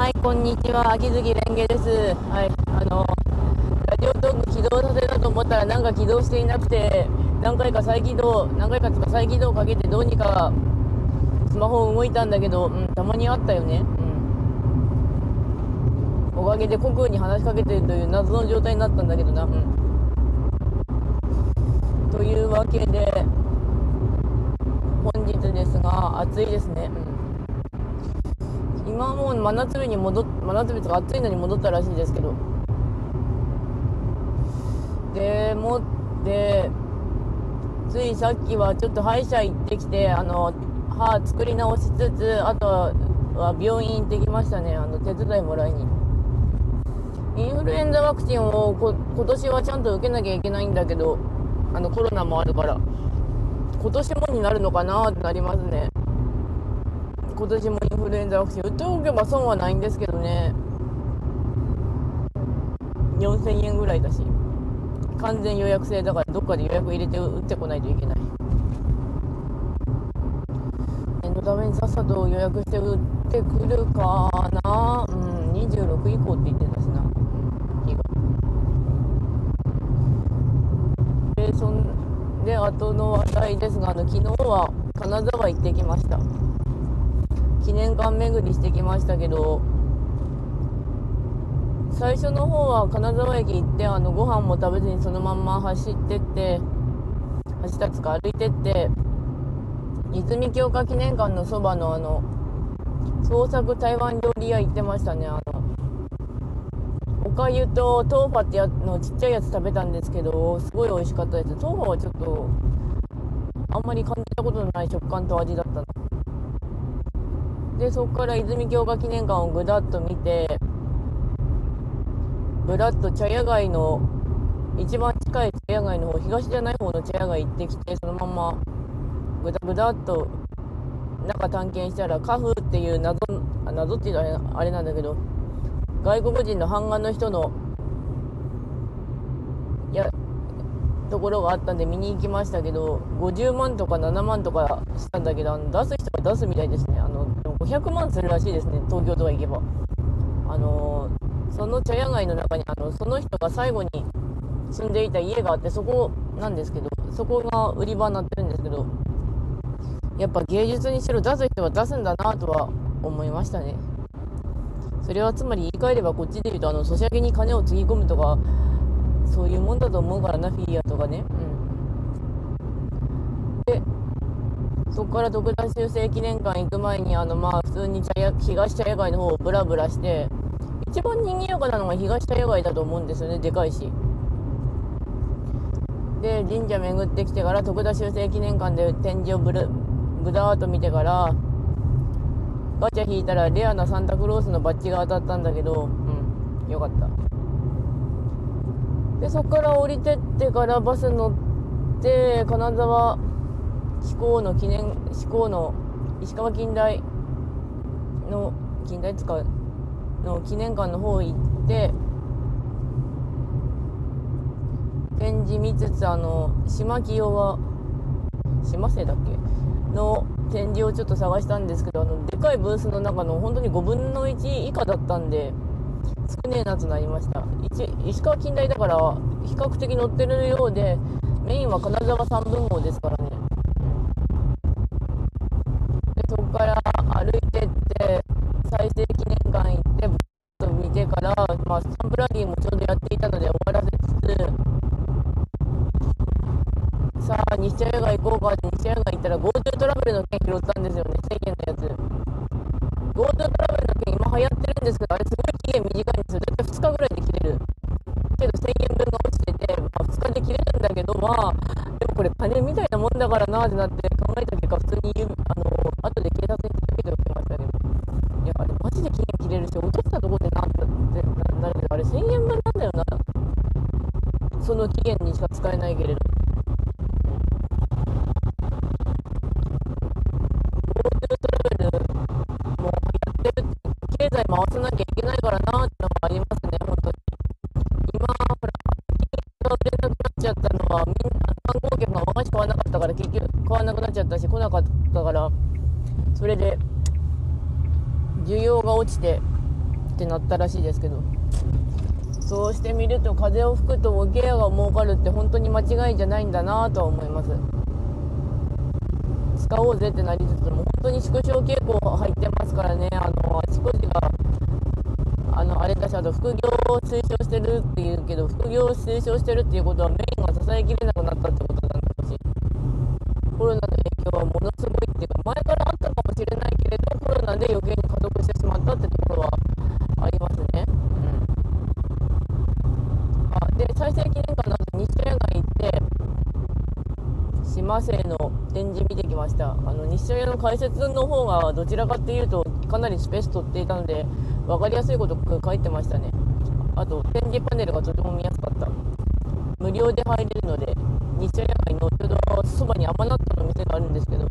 はい、こんにちは。秋月蓮華です。はい、あの、ラジオトーク起動させたと思ったら、なんか起動していなくて、何回か再起動、何回かとか再起動かけて、どうにかスマホ動いたんだけど、うん、たまにあったよね。うん。おかげで国空に話しかけてるという謎の状態になったんだけどな。うん。というわけで、本日ですが、暑いですね。うん今はもう真夏日に戻っ真夏日とか暑いのに戻ったらしいですけど。でもってついさっきはちょっと歯医者行ってきてあの歯作り直しつつあとは病院行ってきましたね。あの手伝いもらいに。インフルエンザワクチンを今年はちゃんと受けなきゃいけないんだけどあのコロナもあるから今年もになるのかなってなりますね。今年もインフルエンザワクチン打っておけば損はないんですけどね。4000円ぐらいだし。完全予約制だからどっかで予約入れて打ってこないといけない。念のためにさっさと予約して打ってくるかな。うん26以降って言ってたしな。日が。でそんで後の話題ですがあの昨日は金沢行ってきました。記念館巡りしてきましたけど最初の方は金沢駅行ってあのご飯も食べずにそのまんま走ってって走ったつか歩いてって泉鏡花記念館のそばのあの創作台湾料理屋行ってましたね。あのおかゆとトーファってやのちっちゃいやつ食べたんですけどすごい美味しかったです。トーファはちょっとあんまり感じたことのない食感と味だったなでそこから泉鏡花記念館をぐるっと見てぶらっと茶屋街の一番近い茶屋街の方東じゃない方の茶屋街行ってきてそのままぐだぐだっと中探検したらカフっていう謎謎っていうのはあれなんだけど外国人の版画の人のやところがあったんで見に行きましたけど50万とか7万とかしたんだけどあの出す人が出すみたいですね。あの500万するらしいですね東京とか行けば。あのその茶屋街の中にあのその人が最後に住んでいた家があってそこなんですけどそこが売り場になってるんですけどやっぱ芸術にしろ出す人は出すんだなとは思いましたね。それはつまり言い換えればこっちで言うとあのソシャゲに金をつぎ込むとかそういうもんだと思うからなフィギュアとかね。うんでそこから徳田修正記念館行く前にあのまあ普通に茶屋東茶屋街の方をブラブラして一番賑やかなのが東茶屋街だと思うんですよねでかいし。で神社巡ってきてから徳田修正記念館で展示をブルぐだーっと見てからガチャ引いたらレアなサンタクロースのバッジが当たったんだけどうんよかった。でそこから降りてってからバス乗って金沢志向の記念志向の石川近代の近代使うの記念館の方行って展示見つつあの島清は島生だっけ？の展示をちょっと探したんですけどあのでかいブースの中の本当に5分の1以下だったんで少ねえなとなりました。石川近代だから比較的載ってるようでメインは金沢三分号ですからね。まあ、サンプラリーもちょうどやっていたので終わらせつつさあ西茶屋街行こうかって西茶屋街行ったら GoTo トラベルの券拾ったんですよね1000円のやつ。GoTo トラベルの券今流行ってるんですけどあれすごい期限短いんですよ。だいたい2日ぐらいで切れる。けど1000円分が落ちてて、まあ、2日で切れるんだけどまあでもこれ金みたいなもんだからなってなって考えた結果普通にあの後で警察に届けておきましたけど。いやあれマジで期限切れるしれ1000円分なんだよな。その期限にしか使えないけれど。GoTo トラベルもやってる経済回さなきゃいけないからなってのがありますね本当に。今ほらが売れなくなっちゃったのはみんな観光客が和菓子買わなかったから結局買わなくなっちゃったし来なかったからそれで需要が落ちてってなったらしいですけど。そうしてみると風を吹くと桶屋が儲かるって本当に間違いじゃないんだなとは思います。使おうぜってなりつつも本当に縮小傾向入ってますからね。あのあちこちがあのあれかしあと副業を推奨してるっていうけど副業を推奨してるっていうことはメインが支えきれないなったってことなんだろうしコロナの影響はものすごいっていうか前からあったかもしれないけれどコロナで余計に加速してしまったってところはありますね。うん、あで再生記念館の後西野屋街行って島生の展示見てきました。あの西野屋の解説の方がどちらかっていうとかなりスペース取っていたので分かりやすいこと書いてましたね。あと展示パネルがとても見やすかった。無料で入れるので西野屋街のちょうどそばに甘納豆の店があるんですけどあ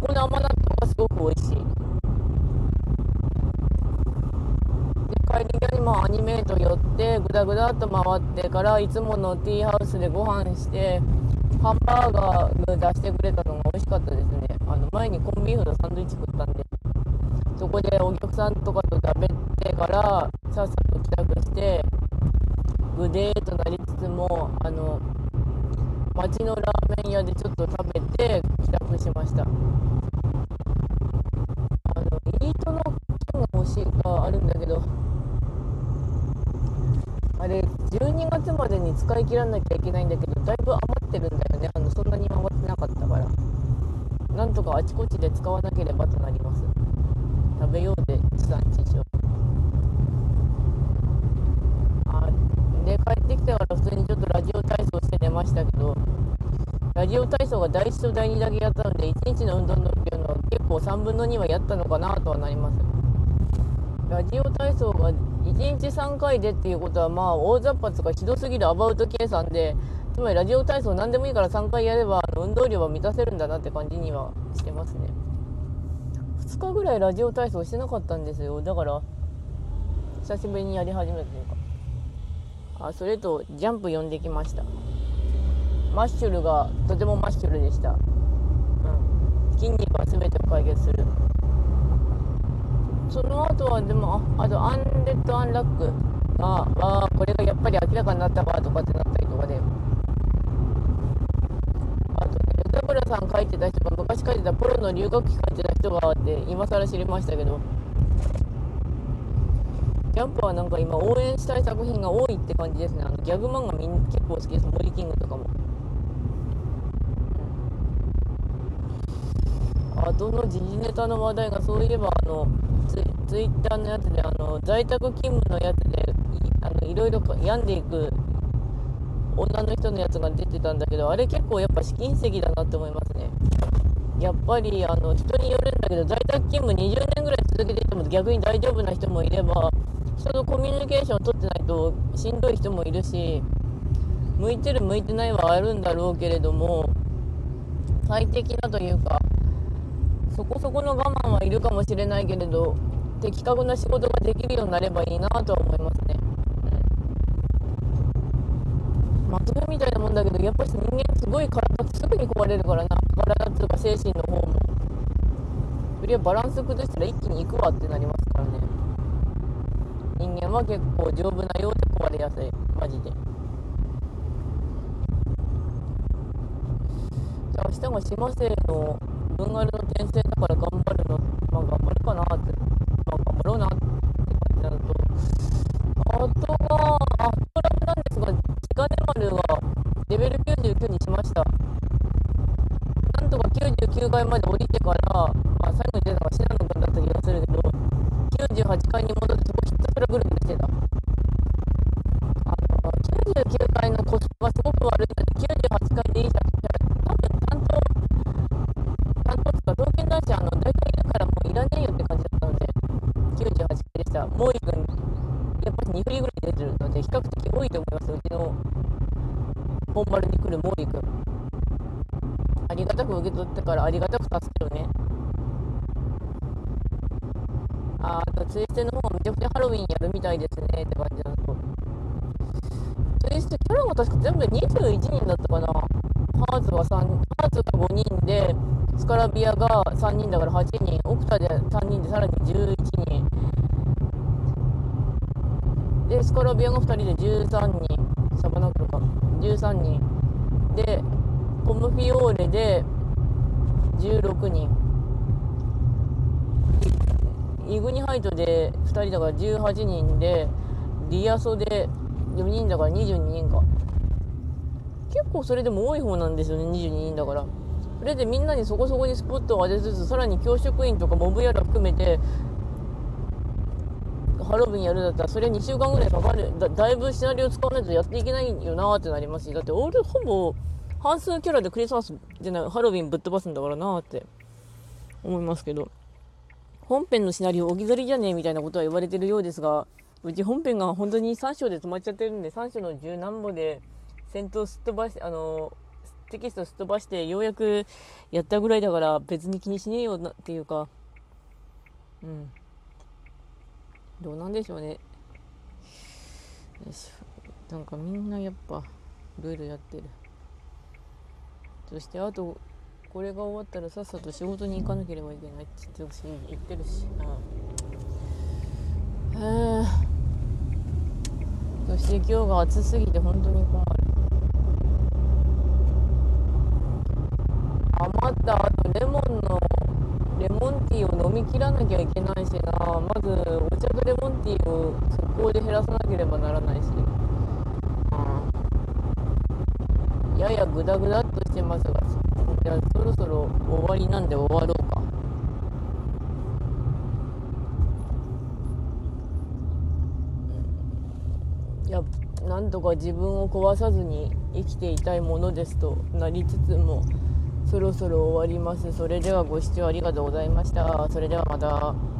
この甘納豆がすごく美味しい。で帰り際にもアニメート寄ってぐだぐだっと回ってからいつものティーハウスでご飯してハンバーガーが出してくれたのが美味しかったですね。あの前にコンビーフのサンドイッチ食ったんで。そこでお客さんとかと食べてからさっさと帰宅してぐでーとなりつつもあの町のラーメン屋でちょっと食べて帰宅しました。あのイートの券が欲しいかあるんだけどあれ12月までに使い切らなきゃいけないんだけどだいぶ余ってるんだよね。あのそんなに余ってなかったから。なんとかあちこちで使わなければとなります。食べようで地産地消。あで帰ってきてから普通にちょっとラジオ体操して寝ましたけどラジオ体操が第1と第2だけやったので1日の運動量っていうのは結構3分の2はやったのかなとはなります。ラジオ体操が1日3回でっていうことはまあ大雑把とかひどすぎるアバウト計算でつまりラジオ体操何でもいいから3回やれば運動量は満たせるんだなって感じにはしてますね。2日ぐらいラジオ体操してなかったんですよ。だから久しぶりにやり始めたというか。あそれとジャンプ読んできました。マッシュルがとてもマッシュルでした、うん、筋肉は全てを解決する。その後はでもあとアンデッド・アンラック。があこれがやっぱり明らかになったかとかってなったりとかであとね歌村さん書いてた人が昔書いてたポロの留学期書いてた人がって今更知りましたけどジャンプはなんか今応援したい作品が多いって感じですね。あのギャグ漫画みん結構好きです。森キングとかも。あとの時事ネタの話題がそういえばあのツツイッターのやつであの在宅勤務のやつであのいろいろ病んでいく女の人のやつが出てたんだけどあれ結構やっぱ試金石だなって思いますね。やっぱりあの人によるんだけど在宅勤務20年ぐらい続けていても逆に大丈夫な人もいれば人とコミュニケーションを取ってないとしんどい人もいるし向いてる向いてないはあるんだろうけれども快適なというかそこそこの我慢はいるかもしれないけれど的確な仕事ができるようになればいいなとは思いますね、うん、まとめみたいなもんだけどやっぱり人間すごい体すぐに壊れるからな。体っていうか精神の方も。それはバランス崩したら一気にいくわってなりますからね。人間は結構丈夫なようで壊れやすい。マジで。じゃあ明日が島生の文丸の転生だから頑張るの、まあ頑張るかなって、99階まで降くってからありがたく助けるね。ああとツイステの方がめちゃくちゃハロウィンやるみたいですねって感じだと。ツイステキャラが確か全部で21人だったかな。ハーツは3ハーツが5人でスカラビアが3人だから8人、オクタで3人でさらに11人。でスカラビアが2人で13人。サバナクルか。13人。でポムフィオーレで16人。イグニハイトで2人だから18人でリアソで4人だから22人か。結構それでも多い方なんですよね22人だから。それでみんなにそこそこにスポットを当てつつさらに教職員とかモブやら含めてハロウィンやるだったらそれ2週間ぐらいかかる。だだいぶシナリオ使わないとやっていけないよなってなりますしだって俺ほぼ半数キャラでクリスマスじゃないハロウィンぶっ飛ばすんだからなって。思いますけど。本編のシナリオ置き去りじゃねえみたいなことは言われてるようですがうち本編が本当に3章で止まっちゃってるんで3章の十何歩で戦闘すっ飛ばしあのテキストすっ飛ばしてようやくやったぐらいだから別に気にしねえよなっていうか。うん。どうなんでしょうね。よしなんかみんなやっぱルールやってる。そしてあとこれが終わったらさっさと仕事に行かなければいけないって言って言ってるし。ああそして今日が暑すぎて本当に困る。余ったあとレモンのレモンティーを飲み切らなきゃいけないしな。まずお茶とレモンティーを速攻で減らさなければならないし、うん、ややグダグダっとしてますがじゃあそろそろ終わりなんで終わろうかいやなんとか自分を壊さずに生きていたいものですとなりつつもそろそろ終わります。それではご視聴ありがとうございました。それではまた。